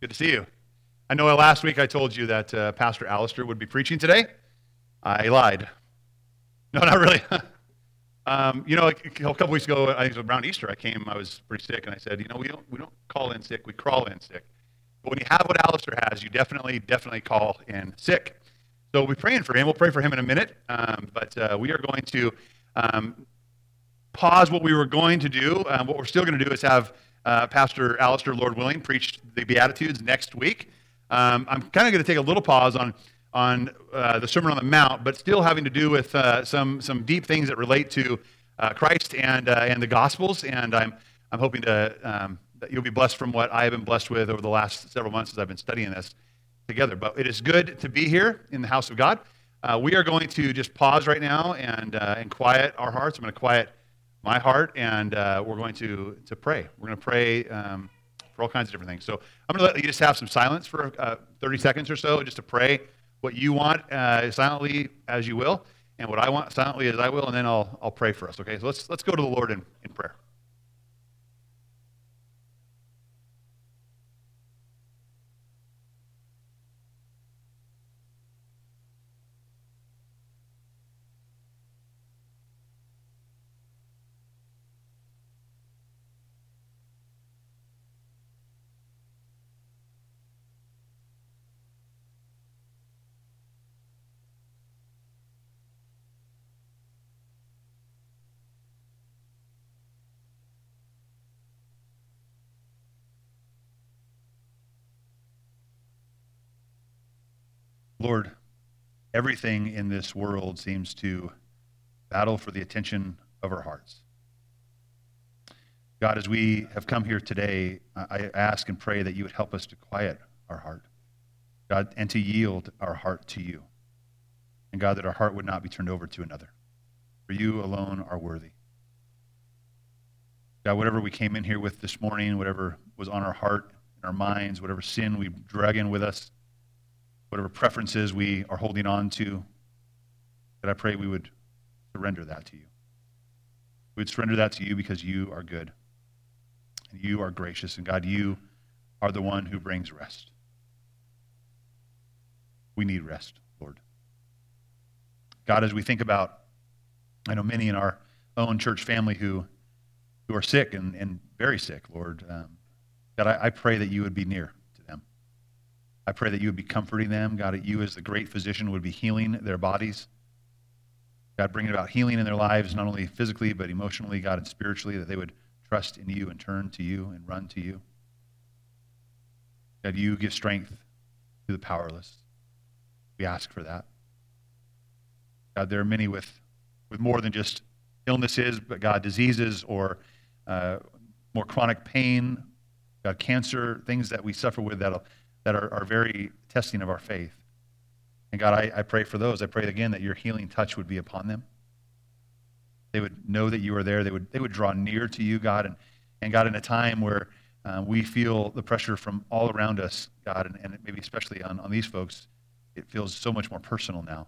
Good to see you. I know last week I told you that uh, Pastor Alistair would be preaching today. I lied. No, not really. um, you know, a couple weeks ago, I think it was around Easter, I came, I was pretty sick, and I said, you know, we don't, we don't call in sick, we crawl in sick. But when you have what Alistair has, you definitely, definitely call in sick. So we'll be praying for him. We'll pray for him in a minute. Um, but uh, we are going to um, pause what we were going to do. Um, what we're still going to do is have uh, Pastor Alistair, Lord willing, preached the Beatitudes next week. Um, I'm kind of going to take a little pause on on uh, the Sermon on the Mount, but still having to do with uh, some some deep things that relate to uh, Christ and uh, and the Gospels. And I'm I'm hoping to um, that you'll be blessed from what I have been blessed with over the last several months as I've been studying this together. But it is good to be here in the house of God. Uh, we are going to just pause right now and and quiet our hearts. I'm going to quiet my heart, and uh, we're going to, to pray. We're going to pray um, for all kinds of different things. So I'm going to let you just have some silence for uh, 30 seconds or so, just to pray what you want uh, silently as you will, and what I want silently as I will, and then I'll, I'll pray for us. Okay, so let's, let's go to the Lord in, in prayer. Lord, everything in this world seems to battle for the attention of our hearts. God, as we have come here today, I ask and pray that you would help us to quiet our heart, God, and to yield our heart to you. And God, that our heart would not be turned over to another. For you alone are worthy. God, whatever we came in here with this morning, whatever was on our heart and our minds, whatever sin we drag in with us, whatever preferences we are holding on to, that I pray we would surrender that to you. We would surrender that to you because you are good. And you are gracious. And God, you are the one who brings rest. We need rest, Lord. God, as we think about, I know many in our own church family who, who are sick and, and very sick, Lord. Um, God, I, I pray that you would be near. I pray that you would be comforting them. God, that you, as the great physician, would be healing their bodies. God, bringing about healing in their lives, not only physically, but emotionally, God, and spiritually, that they would trust in you and turn to you and run to you. God, you give strength to the powerless. We ask for that. God, there are many with, with more than just illnesses, but God, diseases or uh, more chronic pain, God, cancer, things that we suffer with that'll that are, are very testing of our faith. And God, I, I pray for those. I pray again that your healing touch would be upon them. They would know that you are there. They would, they would draw near to you, God. And, and God, in a time where uh, we feel the pressure from all around us, God, and, and maybe especially on, on these folks, it feels so much more personal now.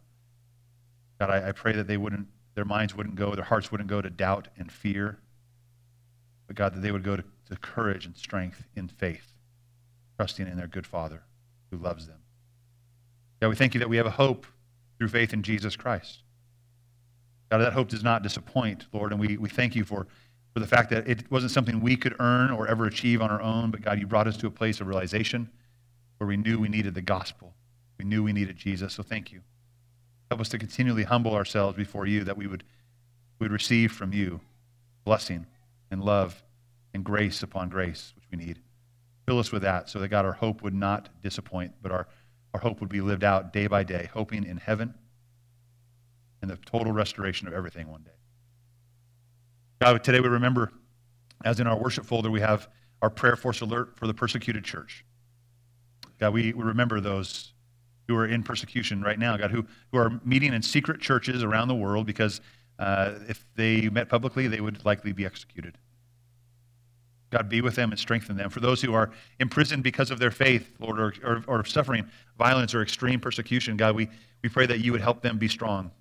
God, I, I pray that they wouldn't, their minds wouldn't go, their hearts wouldn't go to doubt and fear, but God, that they would go to, to courage and strength in faith trusting in their good Father who loves them. God, we thank you that we have a hope through faith in Jesus Christ. God, that hope does not disappoint, Lord, and we, we thank you for, for the fact that it wasn't something we could earn or ever achieve on our own, but God, you brought us to a place of realization where we knew we needed the gospel. We knew we needed Jesus, so thank you. Help us to continually humble ourselves before you that we would, we would receive from you blessing and love and grace upon grace, which we need. Fill us with that so that, God, our hope would not disappoint, but our, our hope would be lived out day by day, hoping in heaven and the total restoration of everything one day. God, today we remember, as in our worship folder, we have our prayer force alert for the persecuted church. God, we, we remember those who are in persecution right now, God, who, who are meeting in secret churches around the world because uh, if they met publicly, they would likely be executed. God, be with them and strengthen them. For those who are imprisoned because of their faith, Lord, or, or, or, suffering violence or extreme persecution, God, we, we pray that you would help them be strong.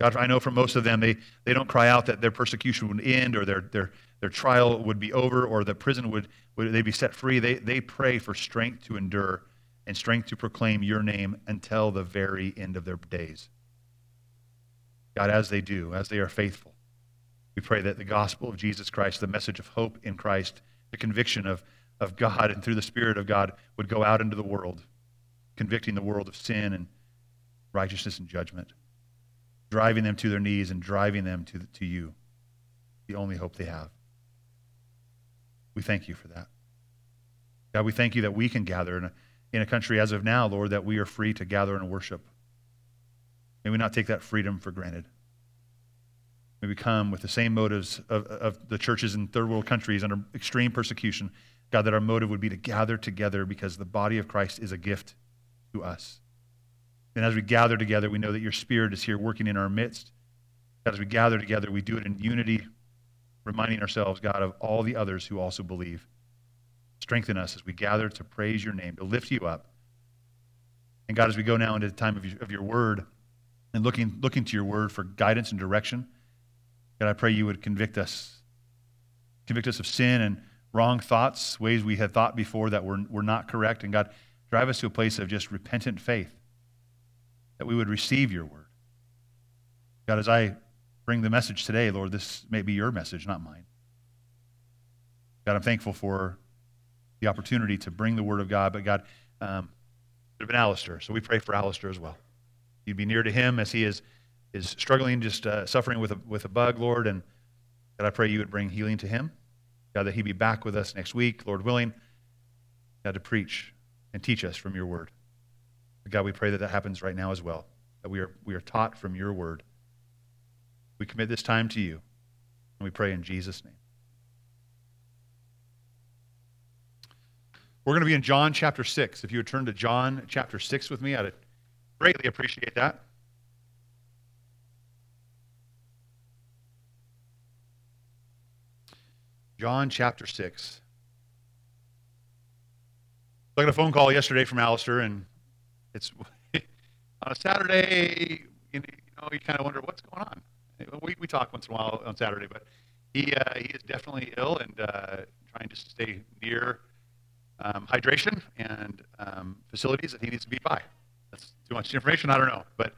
God, I know for most of them, they, they don't cry out that their persecution would end or their, their, their trial would be over or the prison would, would they be set free. They, they pray for strength to endure and strength to proclaim your name until the very end of their days. God, as they do, as they are faithful, we pray that the gospel of Jesus Christ, the message of hope in Christ, the conviction of, of God and through the Spirit of God would go out into the world, convicting the world of sin and righteousness and judgment, driving them to their knees and driving them to, to you, the only hope they have. We thank you for that. God, we thank you that we can gather in a, in a country as of now, Lord, that we are free to gather and worship. May we not take that freedom for granted. May we come with the same motives of, of the churches in third world countries under extreme persecution. God, that our motive would be to gather together because the body of Christ is a gift to us. And as we gather together, we know that your Spirit is here working in our midst. God, as we gather together, we do it in unity, reminding ourselves, God, of all the others who also believe. Strengthen us as we gather to praise your name, to lift you up. And God, as we go now into the time of your, of your word and looking, looking to your word for guidance and direction, God, I pray you would convict us. Convict us of sin and wrong thoughts, ways we had thought before that were, were not correct. And God, drive us to a place of just repentant faith, that we would receive your word. God, as I bring the message today, Lord, this may be your message, not mine. God, I'm thankful for the opportunity to bring the word of God, but God, um, it have been Alistair, so we pray for Alistair as well. You'd be near to him as he is is struggling, just uh, suffering with a, with a bug, Lord. And God, I pray you would bring healing to him. God, that he be back with us next week, Lord willing. God, to preach and teach us from your word. God, we pray that that happens right now as well, that we are, we are taught from your word. We commit this time to you, and we pray in Jesus' name. We're going to be in John chapter 6. If you would turn to John chapter 6 with me, I'd greatly appreciate that. John chapter 6. I got a phone call yesterday from Alistair, and it's on a Saturday, you know, you kind of wonder what's going on. We, we talk once in a while on Saturday, but he, uh, he is definitely ill and uh, trying to stay near um, hydration and um, facilities that he needs to be by. That's too much information. I don't know, but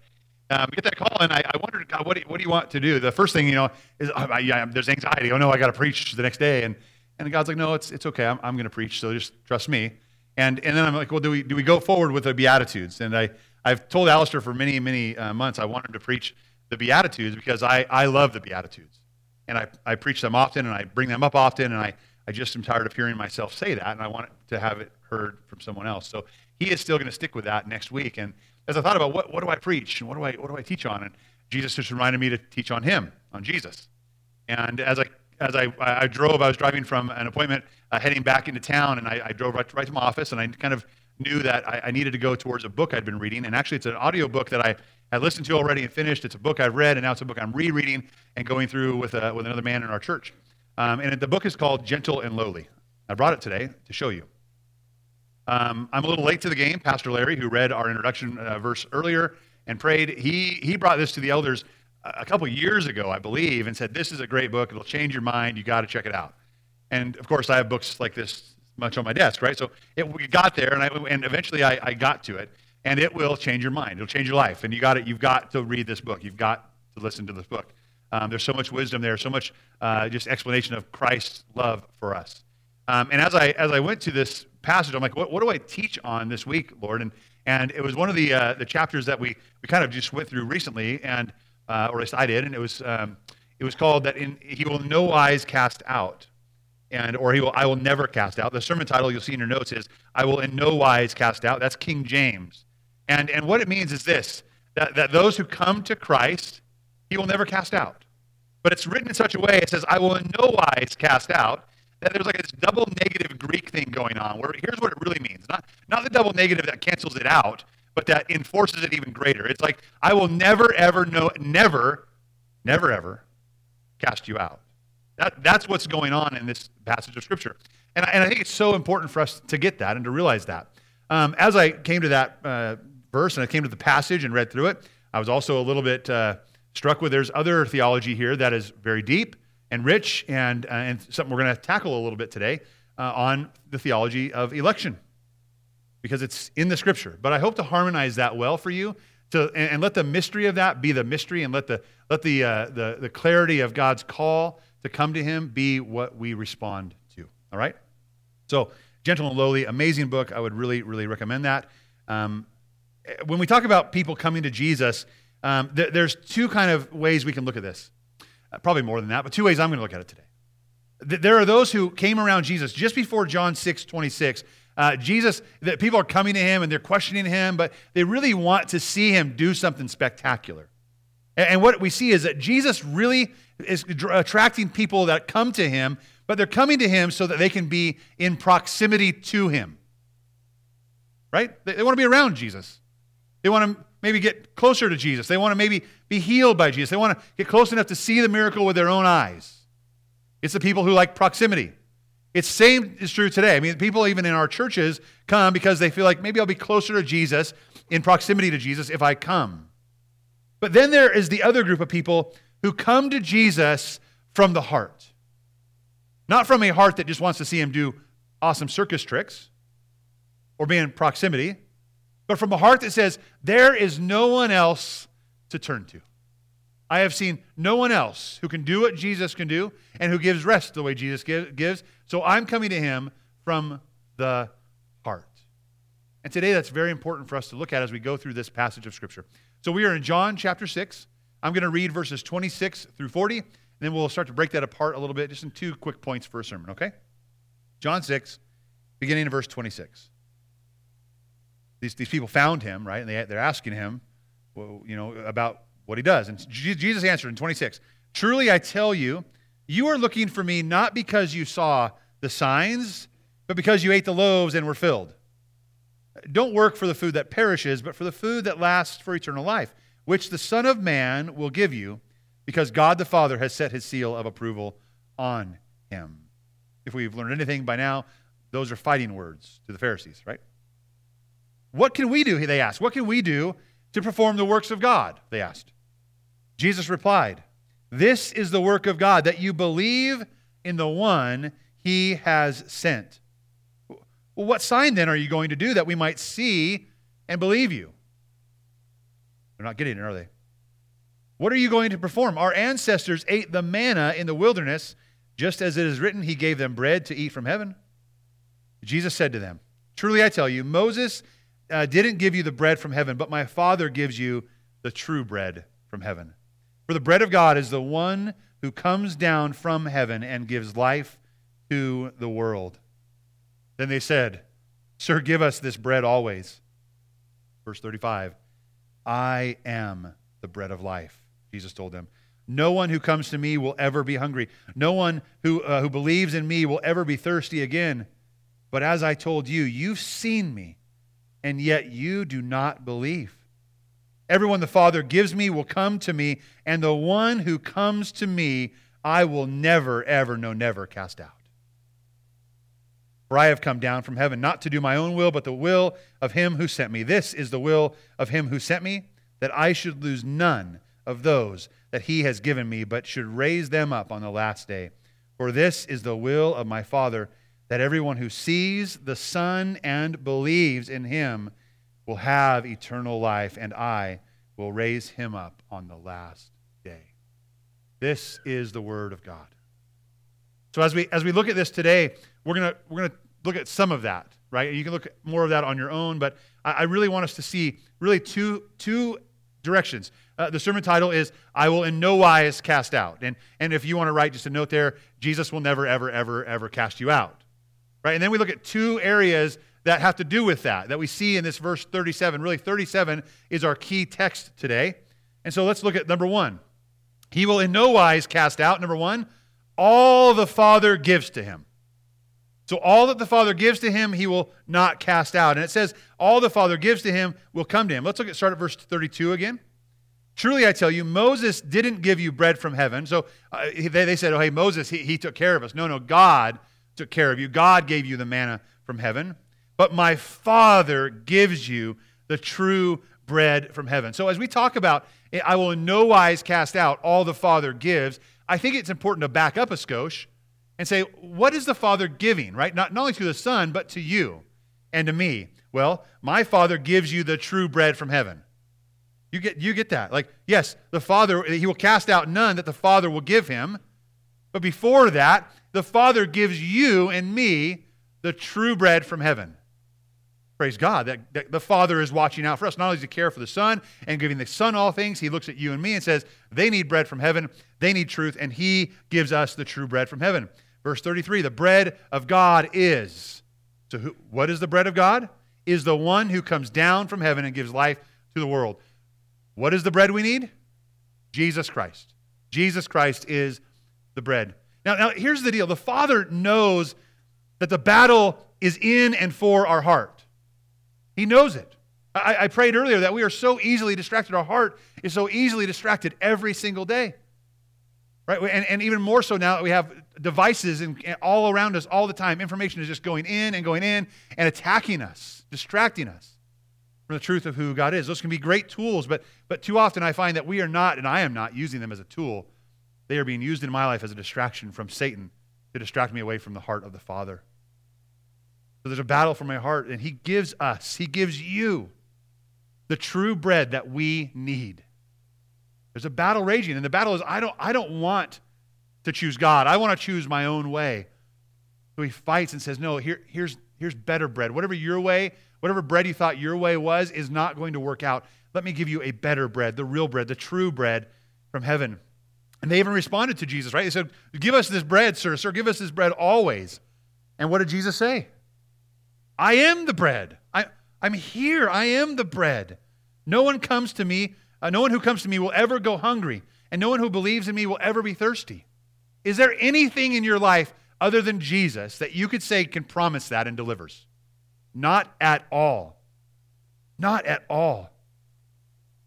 um, get that call, and I, I wondered, God, what do, you, what do you want to do? The first thing, you know, is oh, yeah, there's anxiety. Oh no, I got to preach the next day, and and God's like, no, it's it's okay. I'm, I'm going to preach, so just trust me. And and then I'm like, well, do we do we go forward with the Beatitudes? And I I've told Alistair for many many uh, months I want him to preach the Beatitudes because I I love the Beatitudes, and I I preach them often and I bring them up often, and I I just am tired of hearing myself say that, and I want to have it heard from someone else. So he is still going to stick with that next week, and as I thought about what, what do I preach and what do I, what do I teach on, and Jesus just reminded me to teach on him, on Jesus. And as I, as I, I drove, I was driving from an appointment uh, heading back into town, and I, I drove right, right, to my office, and I kind of knew that I, I, needed to go towards a book I'd been reading. And actually, it's an audio book that I had listened to already and finished. It's a book I've read, and now it's a book I'm rereading and going through with, a, with another man in our church. Um, and the book is called Gentle and Lowly. I brought it today to show you. Um, I'm a little late to the game. Pastor Larry, who read our introduction uh, verse earlier and prayed, he, he brought this to the elders a couple years ago, I believe, and said, This is a great book. It'll change your mind. You got to check it out. And of course, I have books like this much on my desk, right? So it, we got there, and, I, and eventually I, I got to it, and it will change your mind. It'll change your life. And you got it. You've got to read this book. You've got to listen to this book. Um, there's so much wisdom there, so much uh, just explanation of Christ's love for us. Um, and as I as I went to this passage, I'm like, what, what do I teach on this week, Lord? And, and it was one of the, uh, the chapters that we, we kind of just went through recently, and, uh, or at least I did, and it was, um, it was called that in, he will no wise cast out. And, or he will, I will never cast out. The sermon title you'll see in your notes is, I will in no wise cast out. That's King James. And, and what it means is this, that, that those who come to Christ, he will never cast out. But it's written in such a way, it says, I will in no wise cast out that there's like this double negative Greek thing going on where here's what it really means. Not, not the double negative that cancels it out, but that enforces it even greater. It's like, I will never, ever, know, never, never, ever cast you out. That, that's what's going on in this passage of Scripture. And I, and I think it's so important for us to get that and to realize that. Um, as I came to that uh, verse and I came to the passage and read through it, I was also a little bit uh, struck with there's other theology here that is very deep and rich and, uh, and something we're going to tackle a little bit today uh, on the theology of election because it's in the scripture. But I hope to harmonize that well for you to, and, and let the mystery of that be the mystery and let, the, let the, uh, the, the clarity of God's call to come to Him be what we respond to. All right? So, Gentle and Lowly, amazing book. I would really, really recommend that. Um, when we talk about people coming to Jesus, um, th- there's two kind of ways we can look at this. Uh, probably more than that, but two ways I'm going to look at it today. There are those who came around Jesus just before John 6 26. Uh, Jesus, that people are coming to him and they're questioning him, but they really want to see him do something spectacular. And, and what we see is that Jesus really is attracting people that come to him, but they're coming to him so that they can be in proximity to him. Right? They, they want to be around Jesus. They want to maybe get closer to Jesus. They want to maybe be healed by Jesus. They want to get close enough to see the miracle with their own eyes. It's the people who like proximity. It's same is true today. I mean, people even in our churches come because they feel like maybe I'll be closer to Jesus in proximity to Jesus if I come. But then there is the other group of people who come to Jesus from the heart. Not from a heart that just wants to see him do awesome circus tricks or be in proximity, but from a heart that says, There is no one else to turn to. I have seen no one else who can do what Jesus can do and who gives rest the way Jesus gives. So I'm coming to him from the heart. And today that's very important for us to look at as we go through this passage of Scripture. So we are in John chapter 6. I'm going to read verses 26 through 40, and then we'll start to break that apart a little bit, just in two quick points for a sermon, okay? John 6, beginning in verse 26 these, these people found him, right? And they, they're asking him, well, you know, about what he does. And Jesus answered in 26 Truly I tell you, you are looking for me not because you saw the signs, but because you ate the loaves and were filled. Don't work for the food that perishes, but for the food that lasts for eternal life, which the Son of Man will give you, because God the Father has set his seal of approval on him. If we've learned anything by now, those are fighting words to the Pharisees, right? What can we do? They asked. What can we do to perform the works of God? They asked. Jesus replied, This is the work of God, that you believe in the one he has sent. Well, what sign then are you going to do that we might see and believe you? They're not getting it, are they? What are you going to perform? Our ancestors ate the manna in the wilderness, just as it is written, He gave them bread to eat from heaven. Jesus said to them, Truly I tell you, Moses uh, didn't give you the bread from heaven, but my Father gives you the true bread from heaven. For the bread of God is the one who comes down from heaven and gives life to the world. Then they said, Sir, give us this bread always. Verse 35 I am the bread of life, Jesus told them. No one who comes to me will ever be hungry. No one who, uh, who believes in me will ever be thirsty again. But as I told you, you've seen me and yet you do not believe. Everyone the Father gives me will come to me, and the one who comes to me, I will never, ever, no, never cast out. For I have come down from heaven not to do my own will, but the will of him who sent me. This is the will of him who sent me, that I should lose none of those that he has given me, but should raise them up on the last day. For this is the will of my Father that everyone who sees the Son and believes in him will have eternal life, and I will raise him up on the last day. This is the word of God. So as we as we look at this today, we're gonna we're gonna look at some of that, right? You can look at more of that on your own, but I, I really want us to see really two two directions. Uh, the sermon title is "I will in no wise cast out," and and if you want to write just a note there, Jesus will never ever ever ever cast you out. Right? And then we look at two areas that have to do with that, that we see in this verse 37. Really, 37 is our key text today. And so let's look at number one. He will in no wise cast out, number one, all the Father gives to him. So all that the Father gives to him, he will not cast out. And it says, all the Father gives to him will come to him. Let's look at start at verse 32 again. Truly, I tell you, Moses didn't give you bread from heaven. So uh, they, they said, oh, hey, Moses, he, he took care of us. No, no, God took care of you. God gave you the manna from heaven, but my Father gives you the true bread from heaven. So as we talk about, eh, I will in no wise cast out all the Father gives, I think it's important to back up a skosh and say, what is the Father giving, right? Not, not only to the Son, but to you and to me. Well, my Father gives you the true bread from heaven. You get, you get that. Like, yes, the Father, he will cast out none that the Father will give him. But before that, the Father gives you and me the true bread from heaven. Praise God that, that, the Father is watching out for us. Not only does He care for the Son and giving the Son all things, He looks at you and me and says, they need bread from heaven, they need truth, and He gives us the true bread from heaven. Verse 33 the bread of God is. So, who, what is the bread of God? Is the one who comes down from heaven and gives life to the world. What is the bread we need? Jesus Christ. Jesus Christ is the bread. Now, now here's the deal the Father knows that the battle is in and for our heart. He knows it. I, I prayed earlier that we are so easily distracted. Our heart is so easily distracted every single day. Right? And, and even more so now that we have devices and, and all around us all the time. Information is just going in and going in and attacking us, distracting us from the truth of who God is. Those can be great tools, but, but too often I find that we are not, and I am not, using them as a tool. They are being used in my life as a distraction from Satan to distract me away from the heart of the Father. So there's a battle for my heart, and He gives us, He gives you the true bread that we need. There's a battle raging, and the battle is I don't, I don't want to choose God. I want to choose my own way. So he fights and says, No, here, here's, here's better bread. Whatever your way, whatever bread you thought your way was, is not going to work out. Let me give you a better bread, the real bread, the true bread from heaven. And they even responded to Jesus, right? They said, Give us this bread, sir. Sir, give us this bread always. And what did Jesus say? I am the bread. I, I'm here. I am the bread. No one comes to me, uh, no one who comes to me will ever go hungry, and no one who believes in me will ever be thirsty. Is there anything in your life other than Jesus that you could say can promise that and delivers? Not at all. Not at all.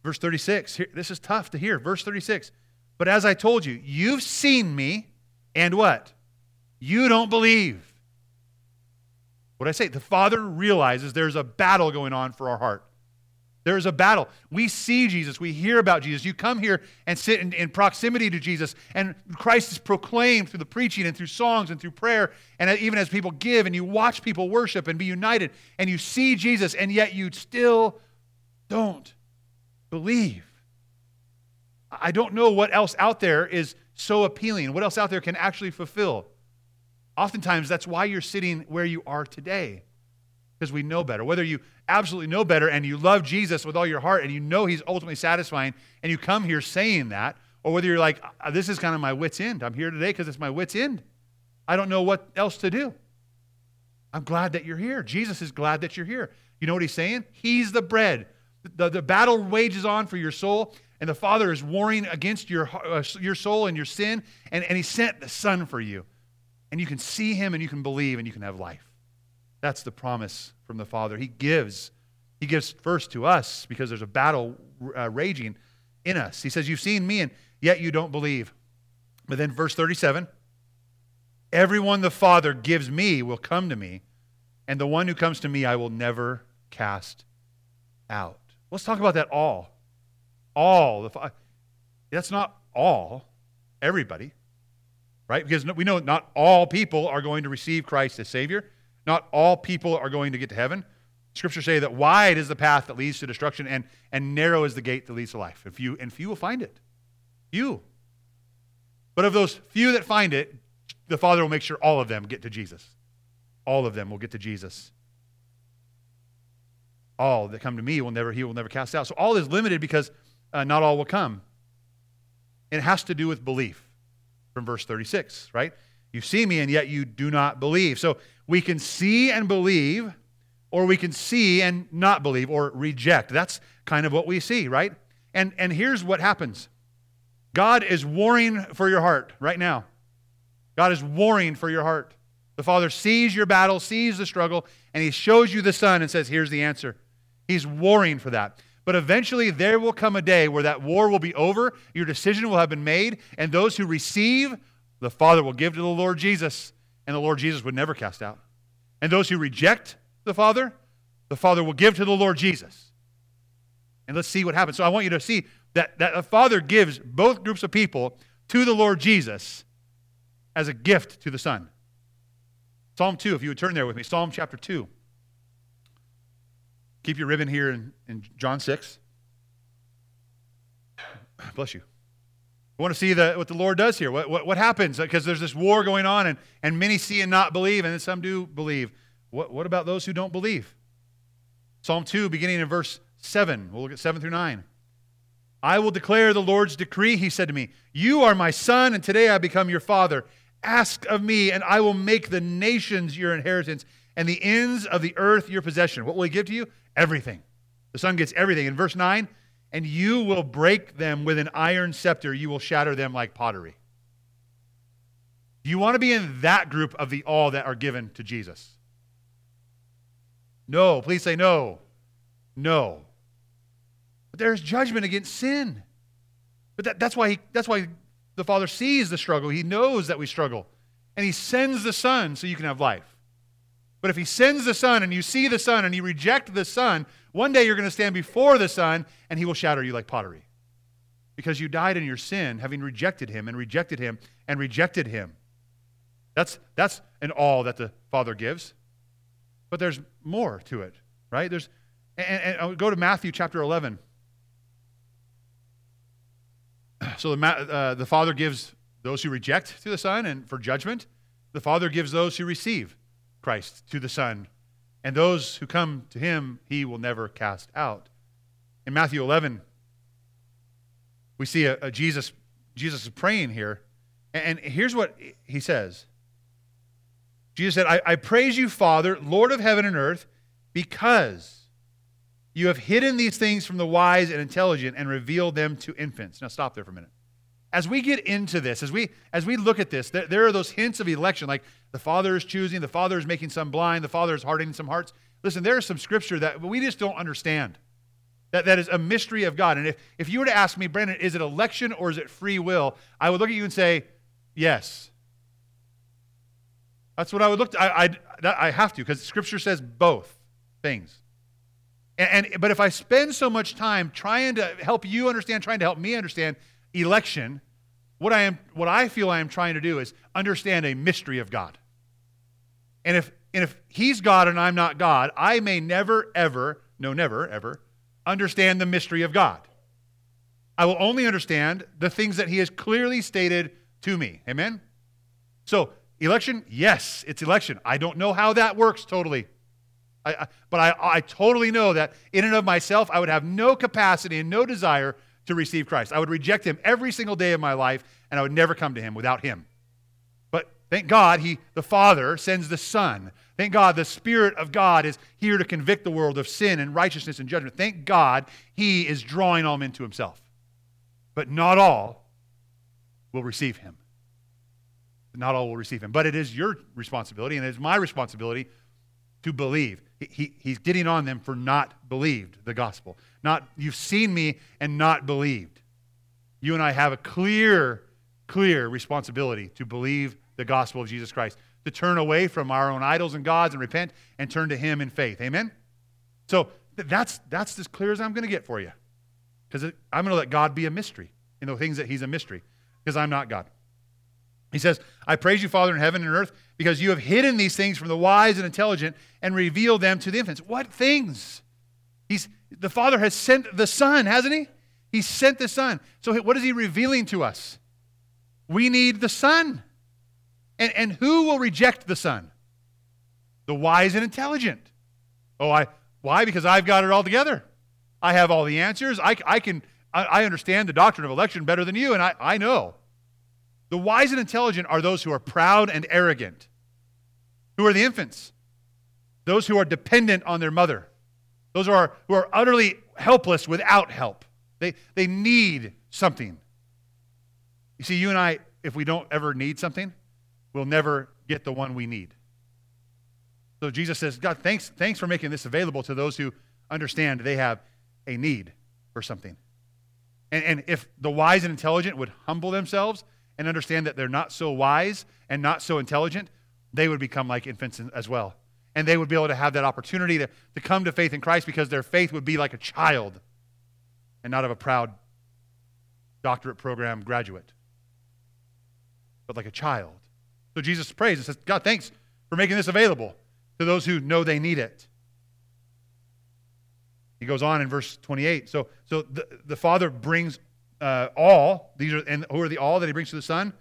Verse 36, here, this is tough to hear. Verse 36. But as I told you, you've seen me, and what? You don't believe. What I say, the Father realizes there's a battle going on for our heart. There is a battle. We see Jesus. We hear about Jesus. You come here and sit in, in, proximity to Jesus, and Christ is proclaimed through the preaching and through songs and through prayer, and even as people give, and you watch people worship and be united, and you see Jesus, and yet you still don't believe. I don't know what else out there is so appealing, what else out there can actually fulfill. Oftentimes, that's why you're sitting where you are today, because we know better. Whether you absolutely know better and you love Jesus with all your heart and you know he's ultimately satisfying and you come here saying that, or whether you're like, uh, this is kind of my wits' end. I'm here today because it's my wits' end. I don't know what else to do. I'm glad that you're here. Jesus is glad that you're here. You know what he's saying? He's the bread. The, the battle wages on for your soul, and the Father is warring against your, uh, your soul and your sin, and, and he sent the Son for you and you can see him and you can believe and you can have life. That's the promise from the Father. He gives. He gives first to us because there's a battle uh, raging in us. He says, You've seen me, and yet you don't believe. But then, verse 37 Everyone the Father gives me will come to me, and the one who comes to me I will never cast out. Let's talk about that all. All. The, that's not all, everybody right? Because we know not all people are going to receive Christ as Savior. Not all people are going to get to heaven. Scriptures say that wide is the path that leads to destruction, and, and narrow is the gate that leads to life. And few, and few will find it. Few. But of those few that find it, the Father will make sure all of them get to Jesus. All of them will get to Jesus. All that come to me will never, he will never cast out. So all is limited because uh, not all will come. It has to do with belief from verse 36, right? You see me and yet you do not believe. So we can see and believe, or we can see and not believe, or reject. That's kind of what we see, right? And, and here's what happens God is warring for your heart right now. God is warring for your heart. The Father sees your battle, sees the struggle, and He shows you the Son and says, Here's the answer. He's warring for that. But eventually, there will come a day where that war will be over, your decision will have been made, and those who receive, the Father will give to the Lord Jesus, and the Lord Jesus would never cast out. And those who reject the Father, the Father will give to the Lord Jesus. And let's see what happens. So I want you to see that, that the Father gives both groups of people to the Lord Jesus as a gift to the Son. Psalm 2, if you would turn there with me, Psalm chapter 2. Keep your ribbon here in, in John 6. Bless you. We want to see the, what the Lord does here. What, what, what happens? Uh, because there's this war going on, and, and many see and not believe, and some do believe. What, what about those who don't believe? Psalm 2, beginning in verse 7. We'll look at 7 through 9. I will declare the Lord's decree, he said to me. You are my son, and today I become your father. Ask of me, and I will make the nations your inheritance, and the ends of the earth your possession. What will he give to you? Everything. The son gets everything. In verse 9, and you will break them with an iron scepter. You will shatter them like pottery. Do you want to be in that group of the all that are given to Jesus? No. Please say no. No. But there's judgment against sin. But that, that's, why he, that's why the Father sees the struggle. He knows that we struggle. And He sends the Son so you can have life. But if He sends the Son and you see the Son and you reject the Son, one day you're going to stand before the Son, and he will shatter you like pottery. Because you died in your sin, having rejected him and rejected him and rejected him. That's, that's an all that the Father gives. But there's more to it, right? There's, and, and I'll go to Matthew chapter 11. So the, uh, the Father gives those who reject to the Son and for judgment. The Father gives those who receive Christ to the Son and those who come to him, he will never cast out. In Matthew 11, we see a, a Jesus, Jesus is praying here. And, here's what he says Jesus said, I, I praise you, Father, Lord of heaven and earth, because you have hidden these things from the wise and intelligent and revealed them to infants. Now, stop there for a minute as we get into this, as we as we look at this, there, there, are those hints of election, like the Father is choosing, the Father is making some blind, the Father is hardening some hearts. Listen, there is some scripture that we just don't understand. That, that is a mystery of God. And if, if you were to ask me, Brandon, is it election or is it free will? I would look at you and say, yes. That's what I would look I, I, I have to, because scripture says both things. And, and, but if I spend so much time trying to help you understand, trying to help me understand election, what I, am, what I feel I am trying to do is understand a mystery of God. And if, and if He's God and I'm not God, I may never, ever, no, never, ever, understand the mystery of God. I will only understand the things that He has clearly stated to me. Amen? So, election, yes, it's election. I don't know how that works totally. I, I, but I, I totally know that in and of myself, I would have no capacity and no desire to receive Christ. I would reject him every single day of my life, and I would never come to him without him. But thank God, he, the Father sends the Son. Thank God, the Spirit of God is here to convict the world of sin and righteousness and judgment. Thank God, he is drawing all men to himself. But not all will receive him. Not all will receive him. But it is your responsibility, and it is my responsibility to believe. He, he, he's getting on them for not believed the gospel. Not, you've seen me and not believed. You and I have a clear, clear responsibility to believe the gospel of Jesus Christ, to turn away from our own idols and gods and repent and turn to Him in faith. Amen? So that's, that's as clear as I'm going to get for you. Because I'm going to let God be a mystery in the things that He's a mystery, because I'm not God. He says, I praise you, Father in heaven and earth, because you have hidden these things from the wise and intelligent and revealed them to the infants. What things? He's, the Father has sent the Son, hasn't He? He sent the Son. So, what is He revealing to us? We need the Son. And, and who will reject the Son? The wise and intelligent. Oh, I, why? Because I've got it all together. I have all the answers. I, I can, I, I understand the doctrine of election better than you, and I, I know. The wise and intelligent are those who are proud and arrogant. Who are the infants? Those who are dependent on their mother. Those who are, who are utterly helpless without help. They, they need something. You see, you and I, if we don't ever need something, we'll never get the one we need. So Jesus says, God, thanks, thanks for making this available to those who understand they have a need for something. And, and if the wise and intelligent would humble themselves and understand that they're not so wise and not so intelligent, they would become like infants as well and they would be able to have that opportunity to, to come to faith in Christ because their faith would be like a child and not of a proud doctorate program graduate. but like a child. So Jesus prays and says, God, thanks for making this available to those who know they need it. He goes on in verse 28. So, so the, the Father brings uh, all. These are and who are the all that he brings to the Son?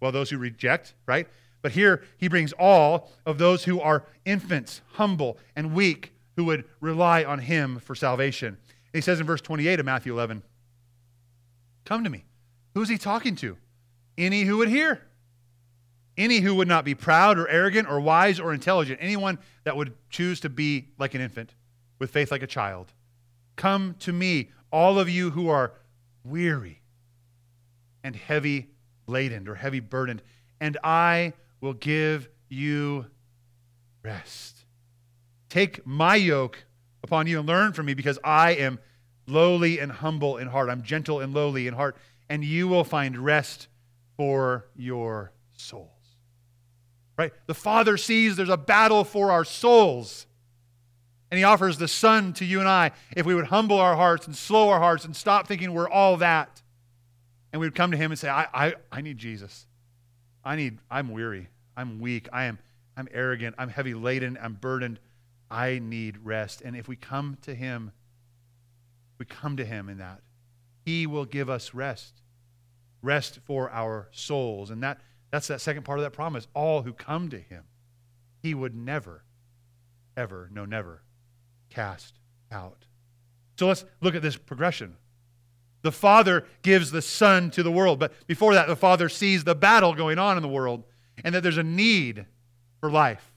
Well, those who reject, right? But here he brings all of those who are infants, humble and weak, who would rely on him for salvation. He says in verse 28 of Matthew 11, Come to me. Who's he talking to? Any who would hear. Any who would not be proud or arrogant or wise or intelligent. Anyone that would choose to be like an infant with faith like a child. Come to me, all of you who are weary and heavy laden or heavy burdened, and I will give you rest. Take my yoke upon you and learn from me because I am lowly and humble in heart. I'm gentle and lowly in heart, and you will find rest for your souls. Right? The Father sees there's a battle for our souls. And he offers the Son to you and I if we would humble our hearts and slow our hearts and stop thinking we're all that. And we would come to him and say, I, I, I need Jesus. I need, I'm weary. I'm weak. I am, I'm arrogant. I'm heavy laden. I'm burdened. I need rest. And if we come to him, we come to him in that. He will give us rest. Rest for our souls. And that, that's that second part of that promise. All who come to him, he would never, ever, no, never cast out. So let's look at this progression. The Father gives the Son to the world. But before that, the Father sees the battle going on in the world and that there's a need for life.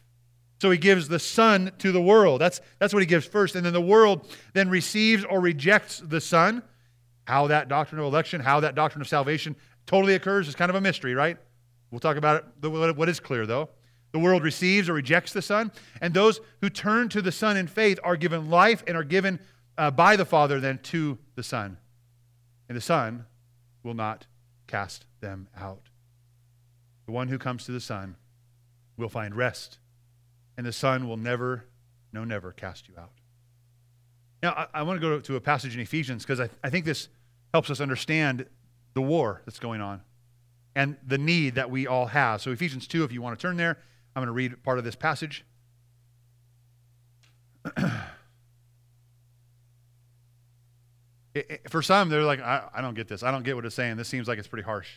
So he gives the Son to the world. That's, that's what he gives first. And then the world then receives or rejects the Son. How that doctrine of election, how that doctrine of salvation totally occurs is kind of a mystery, right? We'll talk about it. What is clear, though, the world receives or rejects the Son, and those who turn to the Son in faith are given life and are given uh, by the Father then to the Son. And the Son will not cast them out. The one who comes to the Son will find rest, and the Son will never, no, never cast you out. Now, I, I want to go to a passage in Ephesians because I, I think this helps us understand the war that's going on and the need that we all have. So, Ephesians 2, if you want to turn there, I'm going to read part of this passage. for some, they're like, I, I, don't get this. I don't get what it's saying. This seems like it's pretty harsh.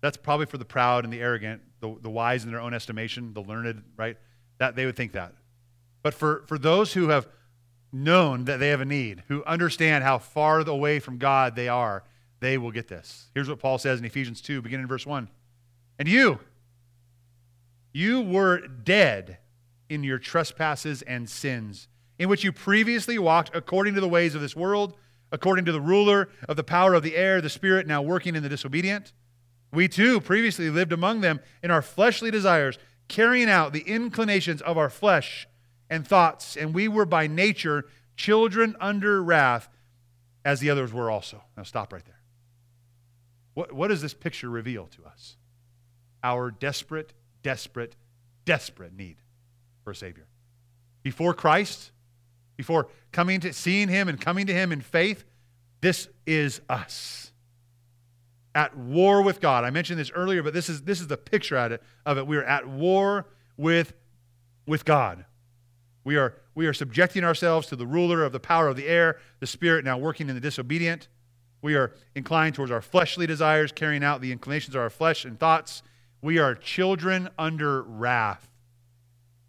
That's probably for the proud and the arrogant, the, the wise in their own estimation, the learned, right? That they would think that. But for, for those who have known that they have a need, who understand how far away from God they are, they will get this. Here's what Paul says in Ephesians 2, beginning in verse 1. And you, you were dead in your trespasses and sins, in which you previously walked according to the ways of this world, according to the ruler of the power of the air, the spirit now working in the disobedient. We too previously lived among them in our fleshly desires, carrying out the inclinations of our flesh and thoughts, and we were by nature children under wrath, as the others were also. Now stop right there. What, what does this picture reveal to us? Our desperate desperate, desperate need for a Savior. Before Christ, before coming to seeing Him and coming to Him in faith, this is us. At war with God. I mentioned this earlier, but this is, this is the picture of it, of it. We are at war with, with God. We are, we are subjecting ourselves to the ruler of the power of the air, the Spirit now working in the disobedient. We are inclined towards our fleshly desires, carrying out the inclinations of our flesh and thoughts. We are children under wrath,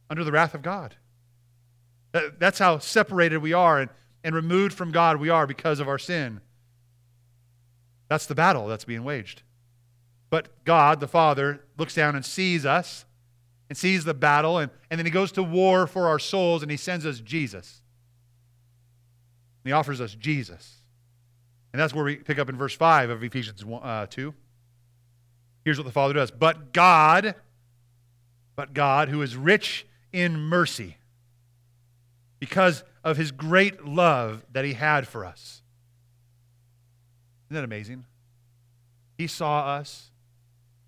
under the wrath of God. That's how separated we are and, and removed from God we are because of our sin. That's the battle that's being waged. But God, the Father, looks down and sees us and sees the battle, and, and then He goes to war for our souls and He sends us Jesus. And He offers us Jesus. And that's where we pick up in verse 5 of Ephesians 1, uh, 2. Here's what the Father does. But God, but God, who is rich in mercy, because of his great love that he had for us. Isn't that amazing? He saw us.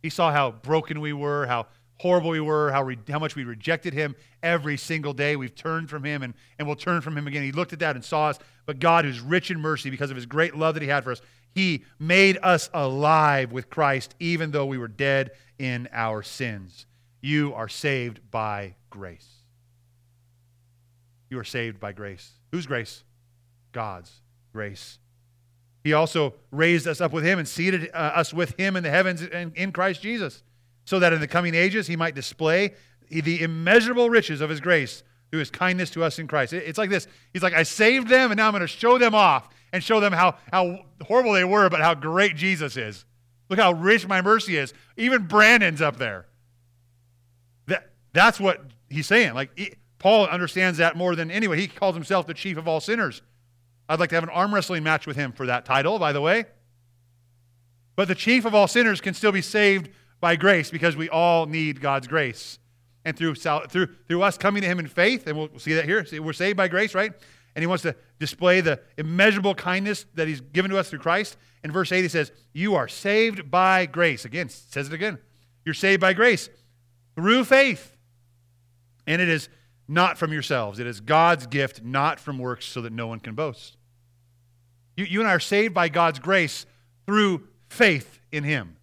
He saw how broken we were, how horrible we were, how, re- how much we rejected him every single day. We've turned from him and, and we'll turn from him again. He looked at that and saw us. But God, who's rich in mercy because of his great love that he had for us, He made us alive with Christ, even though we were dead in our sins. You are saved by grace. You are saved by grace. Whose grace? God's grace. He also raised us up with him and seated uh, us with him in the heavens in, in Christ Jesus, so that in the coming ages he might display the immeasurable riches of his grace through his kindness to us in Christ. It's like this He's like, I saved them, and now I'm going to show them off and show them how, how horrible they were, but how great Jesus is. Look how rich my mercy is. Even Brandon's up there. That, that's what he's saying. Like, he, Paul understands that more than anyone. He calls himself the chief of all sinners. I'd like to have an arm wrestling match with him for that title, by the way. But the chief of all sinners can still be saved by grace because we all need God's grace. And through, through, through us coming to him in faith, and we'll see that here, we're saved by grace, right? And he wants to display the immeasurable kindness that he's given to us through Christ. In verse 8, he says, You are saved by grace. Again, says it again. You're saved by grace through faith. And it is not from yourselves, it is God's gift, not from works, so that no one can boast. You, you and I are saved by God's grace through faith in Him.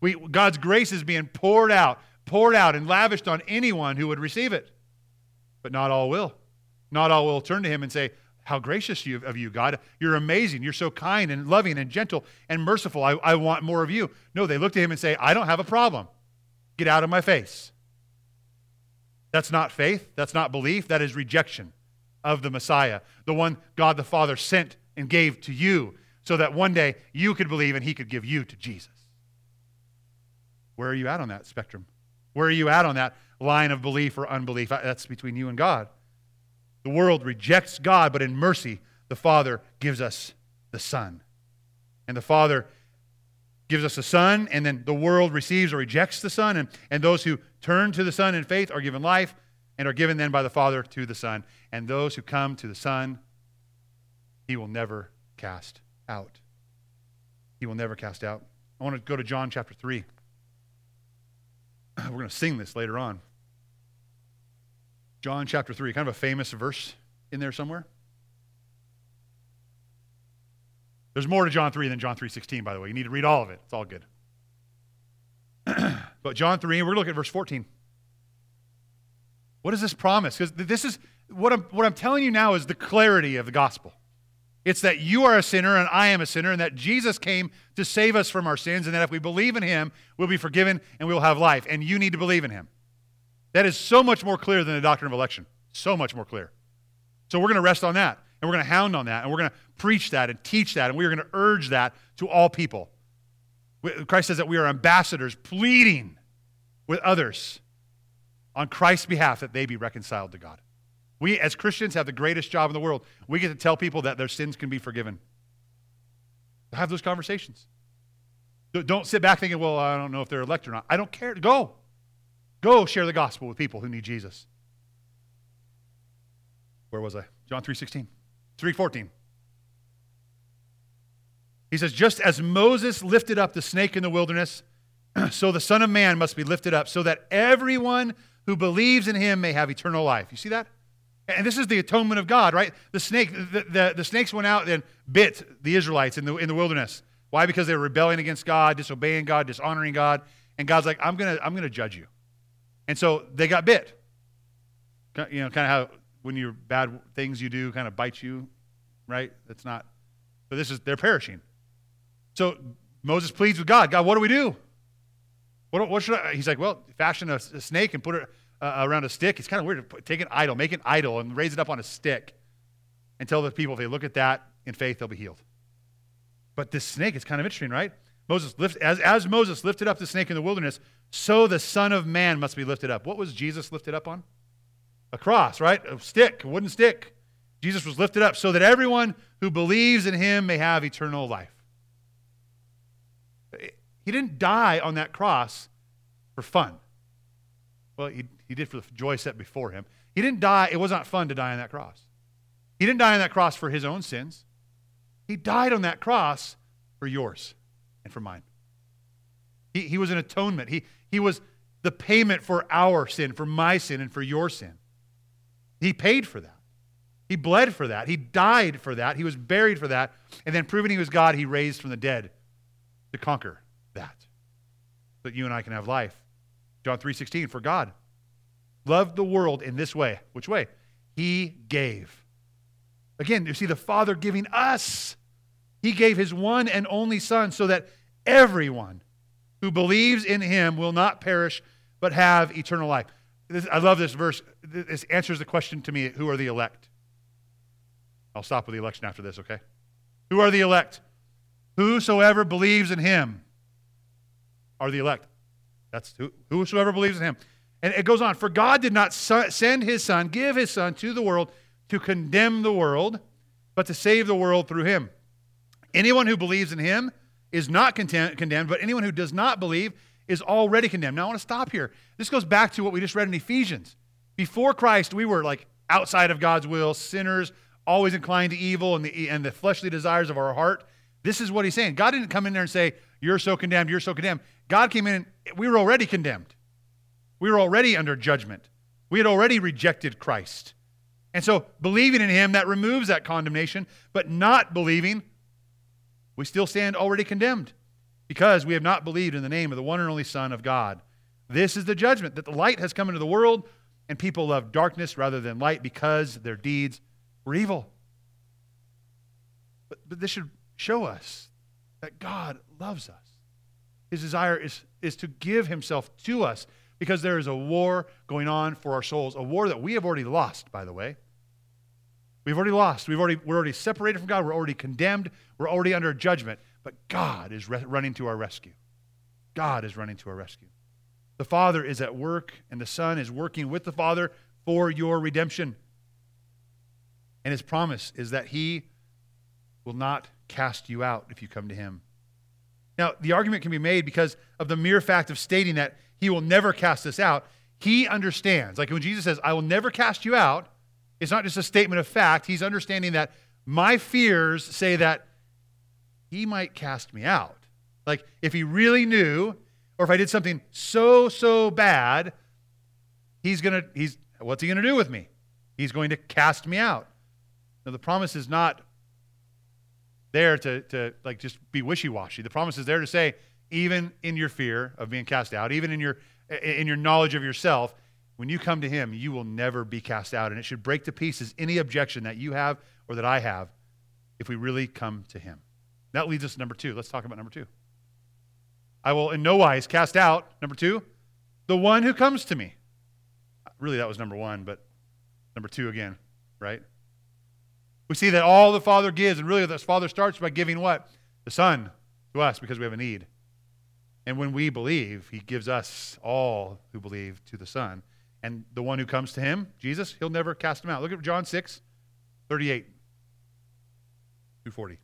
We, God's grace is being poured out, poured out, and lavished on anyone who would receive it. But not all will. Not all will turn to Him and say, How gracious of you, God. You're amazing. You're so kind and loving and gentle and merciful. I, I want more of you. No, they look to Him and say, I don't have a problem. Get out of my face. That's not faith. That's not belief. That is rejection of the Messiah, the one God the Father sent and gave to you so that one day you could believe and he could give you to Jesus. Where are you at on that spectrum? Where are you at on that line of belief or unbelief? That's between you and God. The world rejects God, but in mercy, the Father gives us the Son. And the Father gives us the Son, and then the world receives or rejects the Son. And, and those who turn to the Son in faith are given life and are given then by the Father to the Son. And those who come to the Son he will never cast out. He will never cast out. I want to go to John chapter 3. We're going to sing this later on. John chapter 3, kind of a famous verse in there somewhere. There's more to John 3 than John 3:16 by the way. You need to read all of it. It's all good. but John 3, we're going to look at verse 14. What is this promise? Because this is what I'm, what I'm telling you now is the clarity of the gospel. It's that you are a sinner and I am a sinner, and that Jesus came to save us from our sins, and that if we believe in him, we'll be forgiven and we'll have life. And you need to believe in him. That is so much more clear than the doctrine of election. So much more clear. So we're going to rest on that, and we're going to hound on that, and we're going to preach that and teach that, and we're going to urge that to all people. Christ says that we are ambassadors pleading with others on Christ's behalf that they be reconciled to God. We, as Christians, have the greatest job in the world. We get to tell people that their sins can be forgiven. Have those conversations. Don't sit back thinking, well, I don't know if they're elect or not. I don't care. Go. Go share the gospel with people who need Jesus. Where was I? John 3.16. 3.14. He says, just as Moses lifted up the snake in the wilderness, so the Son of Man must be lifted up, so that everyone who believes in him may have eternal life. You see that? And this is the atonement of God, right? The snake, the, the, the, snakes went out and bit the Israelites in the, in the wilderness. Why? Because they were rebelling against God, disobeying God, dishonoring God. And God's like, I'm going to I'm gonna judge you. And so they got bit. You know, kind of how when your bad things you do kind of bite you, right? That's not, but this is, they're perishing. So Moses pleads with God, God, what do we do? What, what should I? He's like, well, fashion a, a snake and put it uh, around a stick. It's kind of weird to put, take an idol, make an idol, and raise it up on a stick and tell the people if they look at that in faith, they'll be healed. But this snake is kind of interesting, right? Moses lift, as, as Moses lifted up the snake in the wilderness, so the Son of Man must be lifted up. What was Jesus lifted up on? A cross, right? A stick, a wooden stick. Jesus was lifted up so that everyone who believes in him may have eternal life. He didn't die on that cross for fun. Well, he, he did for the joy set before him. He didn't die, it was not fun to die on that cross. He didn't die on that cross for his own sins. He died on that cross for yours and for mine. He, he was an atonement. He, he was the payment for our sin, for my sin, and for your sin. He paid for that. He bled for that. He died for that. He was buried for that. And then, proving he was God, he raised from the dead to conquer that. So that you and I can have life. John 3:16, for God loved the world in this way. Which way? He gave. Again, you see the Father giving us. He gave his one and only Son so that everyone who believes in him will not perish but have eternal life. This, I love this verse. This answers the question to me who are the elect? I'll stop with the election after this, okay? Who are the elect? Whosoever believes in him are the elect. That's who, whosoever believes in him. And it goes on For God did not send his son, give his son to the world to condemn the world, but to save the world through him. Anyone who believes in him is not condemned, but anyone who does not believe is already condemned. Now, I want to stop here. This goes back to what we just read in Ephesians. Before Christ, we were like outside of God's will, sinners, always inclined to evil and the, and the fleshly desires of our heart. This is what he's saying. God didn't come in there and say, You're so condemned, you're so condemned. God came in and we were already condemned. We were already under judgment. We had already rejected Christ. And so, believing in him, that removes that condemnation, but not believing, we still stand already condemned because we have not believed in the name of the one and only Son of God. This is the judgment that the light has come into the world, and people love darkness rather than light because their deeds were evil. But, but this should show us that God loves us. His desire is, is to give himself to us because there is a war going on for our souls, a war that we have already lost, by the way. We've already lost. We've already, we're already separated from God. We're already condemned. We're already under judgment. But God is re- running to our rescue. God is running to our rescue. The Father is at work, and the Son is working with the Father for your redemption. And his promise is that he will not cast you out if you come to him. Now, the argument can be made because of the mere fact of stating that he will never cast us out. He understands. Like when Jesus says, I will never cast you out, it's not just a statement of fact. He's understanding that my fears say that he might cast me out. Like if he really knew, or if I did something so, so bad, he's going to, he's, what's he going to do with me? He's going to cast me out. Now, the promise is not there to, to like just be wishy-washy. The promise is there to say, even in your fear of being cast out, even in your in your knowledge of yourself, when you come to him, you will never be cast out. And it should break to pieces any objection that you have or that I have if we really come to him. That leads us to number two. Let's talk about number two. I will in no wise cast out, number two, the one who comes to me. Really, that was number one, but number two again, right? We see that all the Father gives, and really the Father starts by giving what? The Son to us because we have a need. And when we believe, He gives us all who believe to the Son. And the one who comes to Him, Jesus, He'll never cast him out. Look at John 6, 38 through 40.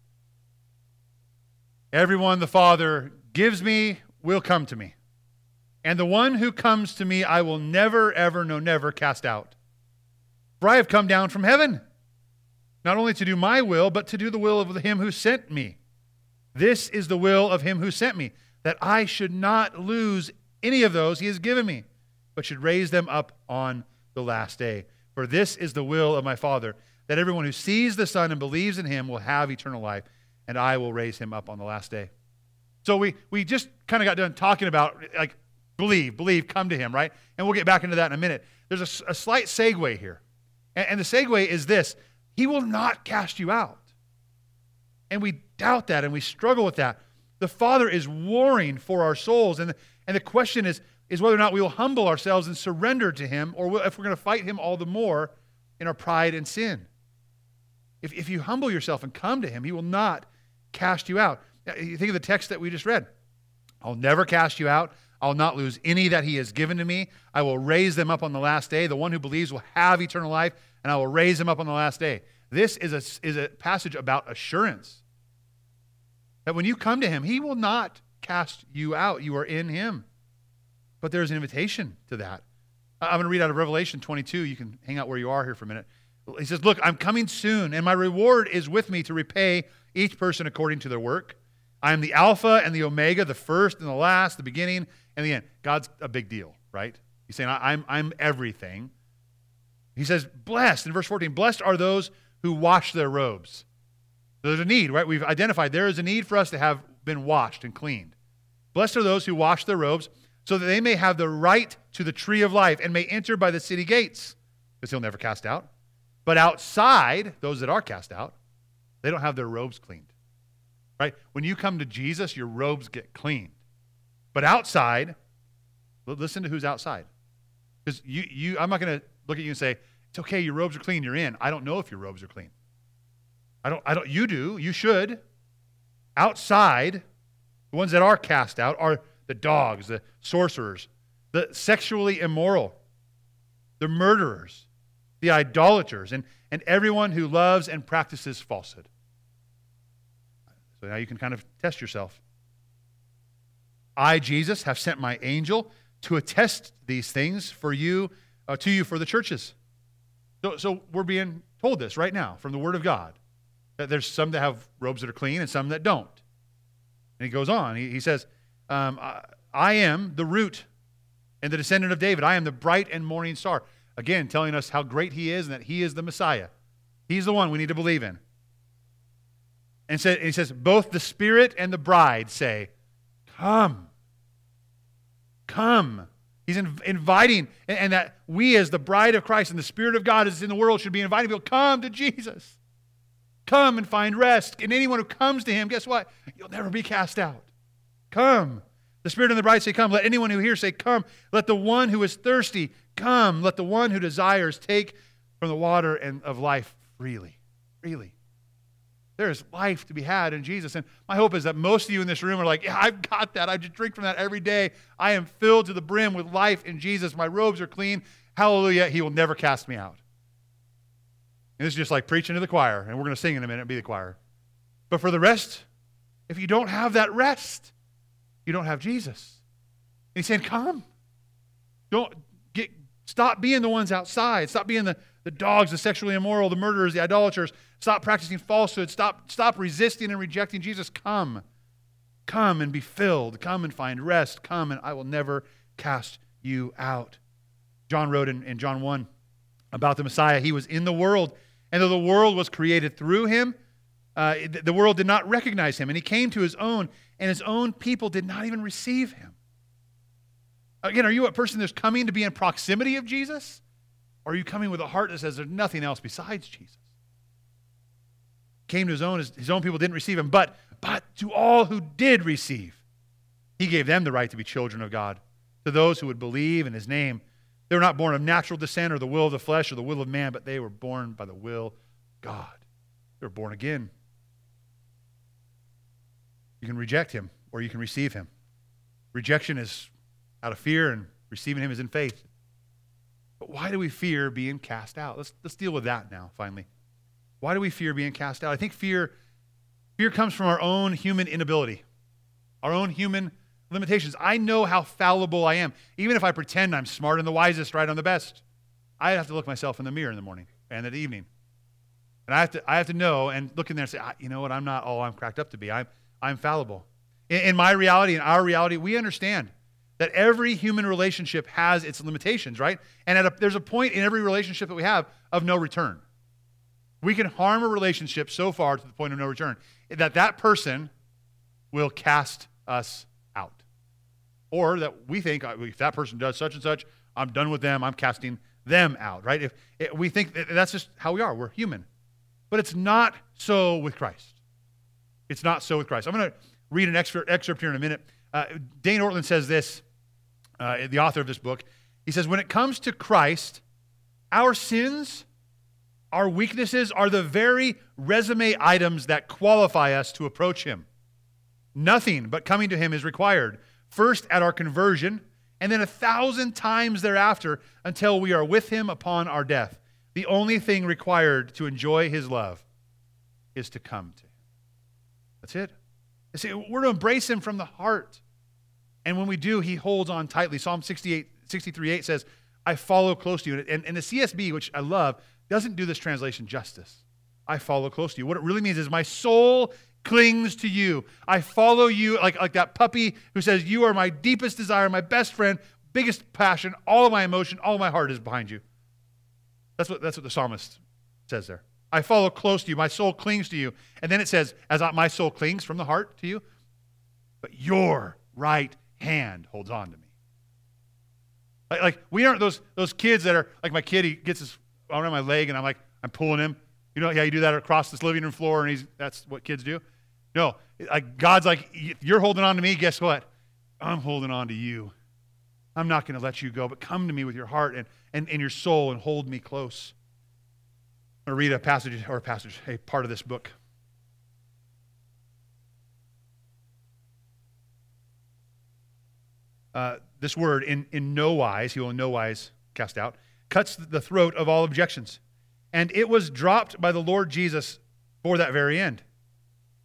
Everyone the Father gives me will come to me. And the one who comes to me, I will never, ever, no, never cast out. For I have come down from heaven not only to do my will, but to do the will of him who sent me. This is the will of him who sent me, that I should not lose any of those he has given me, but should raise them up on the last day. For this is the will of my Father, that everyone who sees the Son and believes in him will have eternal life, and I will raise him up on the last day. So we, we just kind of got done talking about, like, believe, believe, come to him, right? And we'll get back into that in a minute. There's a, a slight segue here. And, and the segue is this he will not cast you out. And we doubt that and we struggle with that. The Father is warring for our souls. And the, and the question is, is whether or not we will humble ourselves and surrender to Him, or if we're going to fight Him all the more in our pride and sin. If, if you humble yourself and come to Him, He will not cast you out. Uh, you think of the text that we just read I'll never cast you out. I'll not lose any that He has given to me. I will raise them up on the last day. The one who believes will have eternal life and I will raise him up on the last day. This is a, is a passage about assurance. That when you come to him, he will not cast you out. You are in him. But there's an invitation to that. I'm going to read out of Revelation 22. You can hang out where you are here for a minute. He says, Look, I'm coming soon, and my reward is with me to repay each person according to their work. I am the Alpha and the Omega, the first and the last, the beginning and the end. God's a big deal, right? He's saying, I'm, I'm everything. He says, Blessed, in verse 14, blessed are those who wash their robes. There's a need, right? We've identified there is a need for us to have been washed and cleaned. Blessed are those who wash their robes so that they may have the right to the tree of life and may enter by the city gates, because he'll never cast out. But outside, those that are cast out, they don't have their robes cleaned. Right? When you come to Jesus, your robes get cleaned. But outside, listen to who's outside. Because you, you, I'm not going to look at you and say, it's okay, your robes are clean, you're in. I don't know if your robes are clean. I don't, I don't, you do, you should. Outside, the ones that are cast out are the dogs, the sorcerers, the sexually immoral, the murderers, the idolaters, and, and everyone who loves and practices falsehood. So now you can kind of test yourself. I, Jesus, have sent my angel to attest these things for you, uh, to you for the churches. So, so we're being told this right now from the Word of God that there's some that have robes that are clean and some that don't. And he goes on. He, he says, um, I, I am the root and the descendant of David. I am the bright and morning star. Again, telling us how great he is and that he is the Messiah. He's the one we need to believe in. And, so, and he says, both the Spirit and the bride say, Come. Come. He's in, inviting, and, and, that we, as the bride of Christ and the Spirit of God is in the world, should be inviting people, come to Jesus. Come and find rest. And anyone who comes to him, guess what? You'll never be cast out. Come. The Spirit and the bride say, Come. Let anyone who hears say, Come. Let the one who is thirsty come. Let the one who desires take from the water and of life freely. Freely. There is life to be had in Jesus. And my hope is that most of you in this room are like, Yeah, I've got that. I just drink from that every day. I am filled to the brim with life in Jesus. My robes are clean. Hallelujah. He will never cast me out. And this is just like preaching to the choir, and we're going to sing in a minute be the choir. But for the rest, if you don't have that rest, you don't have Jesus. And he's saying, Come. Don't get stop being the ones outside. Stop being the, the dogs, the sexually immoral, the murderers, the idolaters. Stop practicing falsehood. Stop, stop resisting and rejecting Jesus. Come. Come and be filled. Come and find rest. Come and I will never cast you out. John wrote in, in John 1 about the Messiah. He was in the world, and though the world was created through him, uh, the world did not recognize him. And he came to his own, and his own people did not even receive him. Again, are you a person that's coming to be in proximity of Jesus? Or are you coming with a heart that says there's nothing else besides Jesus? came to his own, his, his own people didn't receive him, but, but to all who did receive, he gave them the right to be children of God. To those who would believe in his name, they were not born of natural descent or the will of the flesh or the will of man, but they were born by the will of God. They were born again. You can reject him or you can receive him. Rejection is out of fear, and receiving him is in faith. But why do we fear being cast out? Let's, let's deal with that now, finally. Why do we fear being cast out? I think fear, fear comes from our own human inability, our own human limitations. I know how fallible I am. Even if I pretend I'm smart and the wisest, right on the best, I have to look myself in the mirror in the morning and at evening. And I have to, I have to know and look in there and say, ah, you know what, I'm not all I'm cracked up to be. I'm, I'm fallible. In, in my reality, in our reality, we understand that every human relationship has its limitations, right? And a, there's a point in every relationship that we have of no return. We can harm a relationship so far to the point of no return that that person will cast us out. Or that we think uh, if that person does such and such, I'm done with them, I'm casting them out, right? If, if we think that that's just how we are, we're human. But it's not so with Christ. It's not so with Christ. I'm going to read an excerpt, excerpt here in a minute. Uh, Dane Ortlund says this, uh, the author of this book. He says, When it comes to Christ, our sins our weaknesses are the very resume items that qualify us to approach Him. Nothing but coming to Him is required, first at our conversion, and then a thousand times thereafter until we are with Him upon our death. The only thing required to enjoy His love is to come to Him. That's it. See, we're to embrace Him from the heart. And when we do, He holds on tightly. Psalm 68, 63 8 says, I follow close to you. And, and the CSB, which I love, doesn't do this translation justice. I follow close to you. What it really means is my soul clings to you. I follow you like, like that puppy who says, You are my deepest desire, my best friend, biggest passion, all of my emotion, all of my heart is behind you. That's what, that's what the psalmist says there. I follow close to you. My soul clings to you. And then it says, as my soul clings from the heart to you, but your right hand holds on to me. Like, like we aren't those, those kids that are like my kid, he gets his arm around my leg and I'm like, I'm pulling him. You know, how you do that across this living room floor and he's, that's what kids do. No, like God's like, you're holding on to me. Guess what? I'm holding on to you. I'm not going to let you go, but come to me with your heart and, and, and your soul and hold me close. I'm going to read a passage, or a passage, a part of this book. Uh, this word, in, in no wise, he will in no wise cast out, cuts the throat of all objections. And it was dropped by the Lord Jesus for that very end.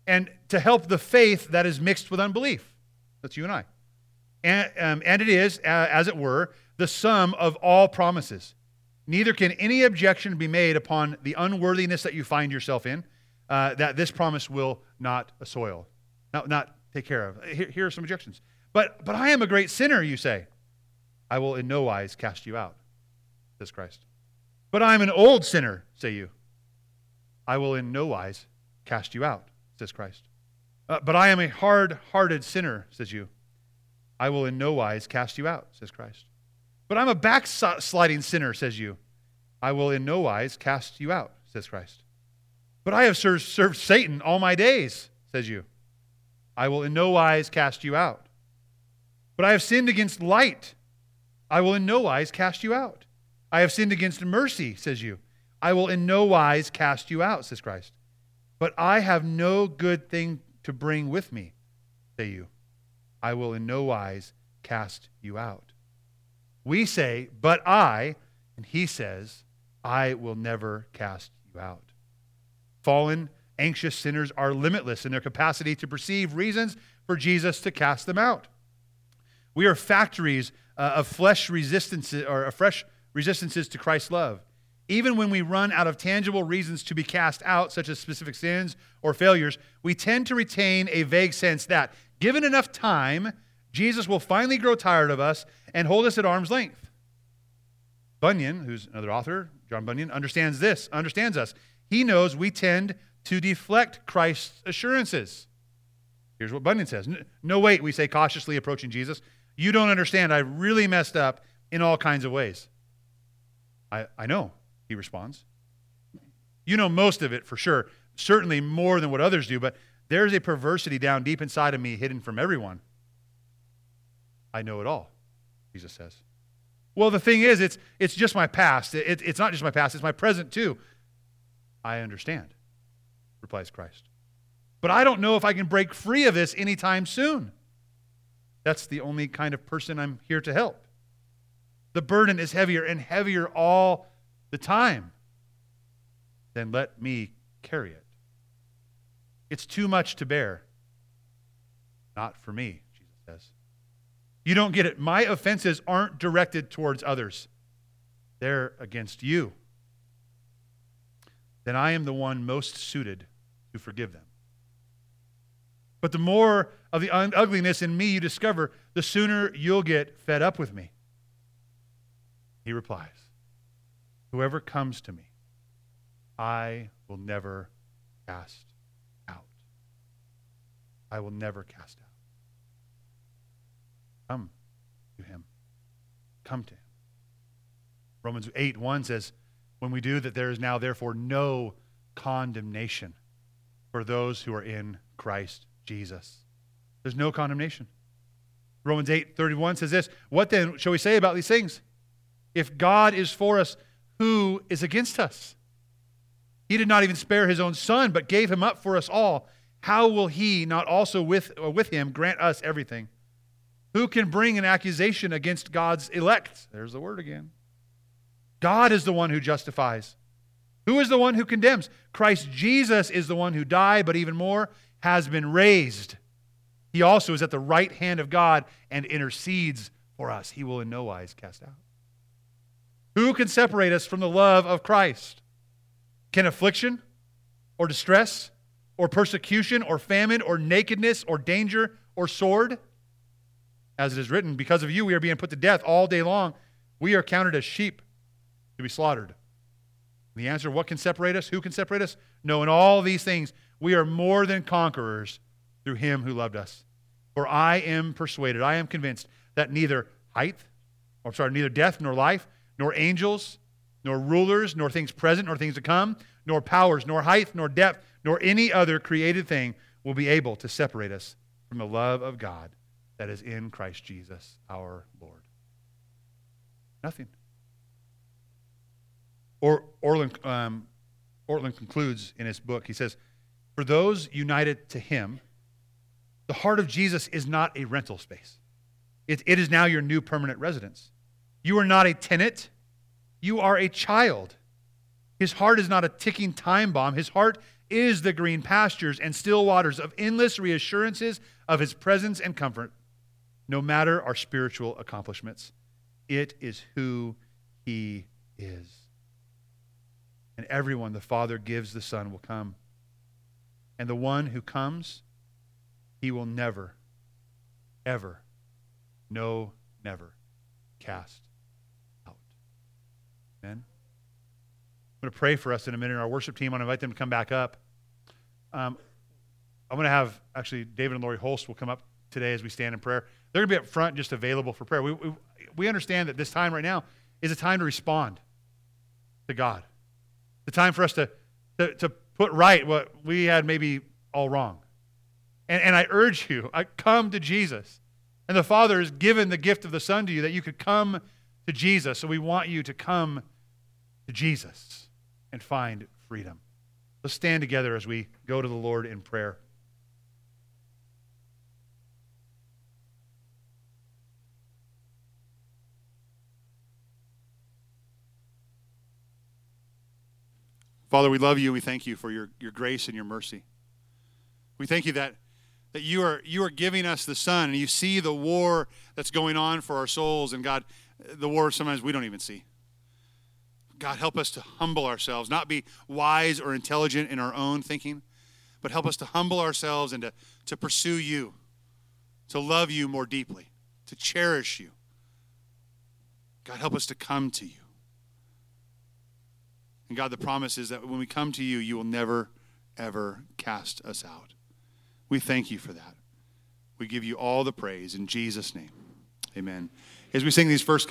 And to help the faith that is mixed with unbelief. That's you and I. And, um, and it is, uh, as it were, the sum of all promises. Neither can any objection be made upon the unworthiness that you find yourself in, uh, that this promise will not assoil, not, not take care of. Here, here are some objections. But, but I am a great sinner, you say. I will in no wise cast you out, says Christ. But I am an old sinner, say you. I will in no wise cast you out, says Christ. Uh, but I am a hard hearted sinner, says you. I will in no wise cast you out, says Christ. But I'm a backsliding sinner, says you. I will in no wise cast you out, says Christ. But I have served, served Satan all my days, says you. I will in no wise cast you out. But I have sinned against light. I will in no wise cast you out. I have sinned against mercy, says you. I will in no wise cast you out, says Christ. But I have no good thing to bring with me, say you. I will in no wise cast you out. We say, But I, and he says, I will never cast you out. Fallen, anxious sinners are limitless in their capacity to perceive reasons for Jesus to cast them out. We are factories uh, of flesh resistances or of fresh resistances to Christ's love. Even when we run out of tangible reasons to be cast out, such as specific sins or failures, we tend to retain a vague sense that, given enough time, Jesus will finally grow tired of us and hold us at arm's length. Bunyan, who's another author, John Bunyan, understands this, understands us. He knows we tend to deflect Christ's assurances. Here's what Bunyan says No, wait, we say, cautiously approaching Jesus. You don't understand. I really messed up in all kinds of ways. I, I know, he responds. You know most of it for sure, certainly more than what others do, but there's a perversity down deep inside of me hidden from everyone. I know it all, Jesus says. Well, the thing is, it's, it's just my past. It, it's not just my past, it's my present too. I understand, replies Christ. But I don't know if I can break free of this anytime soon. That's the only kind of person I'm here to help. The burden is heavier and heavier all the time. Then let me carry it. It's too much to bear. Not for me. You don't get it. My offenses aren't directed towards others, they're against you. Then I am the one most suited to forgive them. But the more of the ugliness in me you discover, the sooner you'll get fed up with me. He replies, Whoever comes to me, I will never cast out. I will never cast out. Come to him. Come to him. Romans 8 1 says, When we do that, there is now therefore no condemnation for those who are in Christ Jesus. There's no condemnation. Romans 8 31 says this What then shall we say about these things? If God is for us, who is against us? He did not even spare his own son, but gave him up for us all. How will he not also with, with him grant us everything? Who can bring an accusation against God's elect? There's the word again. God is the one who justifies. Who is the one who condemns? Christ Jesus is the one who died, but even more, has been raised. He also is at the right hand of God and intercedes for us. He will in no wise cast out. Who can separate us from the love of Christ? Can affliction or distress or persecution or famine or nakedness or danger or sword? As it is written, because of you we are being put to death all day long. We are counted as sheep to be slaughtered. The answer, what can separate us? Who can separate us? No, in all these things, we are more than conquerors through him who loved us. For I am persuaded, I am convinced that neither height, or sorry, neither death nor life, nor angels, nor rulers, nor things present, nor things to come, nor powers, nor height, nor depth, nor any other created thing will be able to separate us from the love of God that is in Christ Jesus our Lord. Nothing. Or, Ortlund, um, concludes in his book, he says, For those united to him, the heart of Jesus is not a rental space. It, it is now your new permanent residence. You are not a tenant, you are a child. His heart is not a ticking time bomb. His heart is the green pastures and still waters of endless reassurances of his presence and comfort, no matter our spiritual accomplishments. It is who he is. And everyone the Father gives the Son will come. And the one who comes he will never, ever, no, never cast out. Amen. I'm going to pray for us in a minute. Our worship team, I'm going to invite them to come back up. Um, I'm going to have, actually, David and Lori Holst will come up today as we stand in prayer. They're going to be up front just available for prayer. We, we, we understand that this time right now is a time to respond to God, the time for us to, to, to put right what we had maybe all wrong. And, and I urge you, I come to Jesus. And the Father has given the gift of the Son to you that you could come to Jesus. So we want you to come to Jesus and find freedom. Let's stand together as we go to the Lord in prayer. Father, we love you. We thank you for your, your grace and your mercy. We thank you that that you are you are giving us the son and you see the war that's going on for our souls and god the war sometimes we don't even see god help us to humble ourselves not be wise or intelligent in our own thinking but help us to humble ourselves and to, to pursue you to love you more deeply to cherish you god help us to come to you and god the promise is that when we come to you you will never ever cast us out we thank you for that. We give you all the praise in Jesus' name. Amen. As we sing these first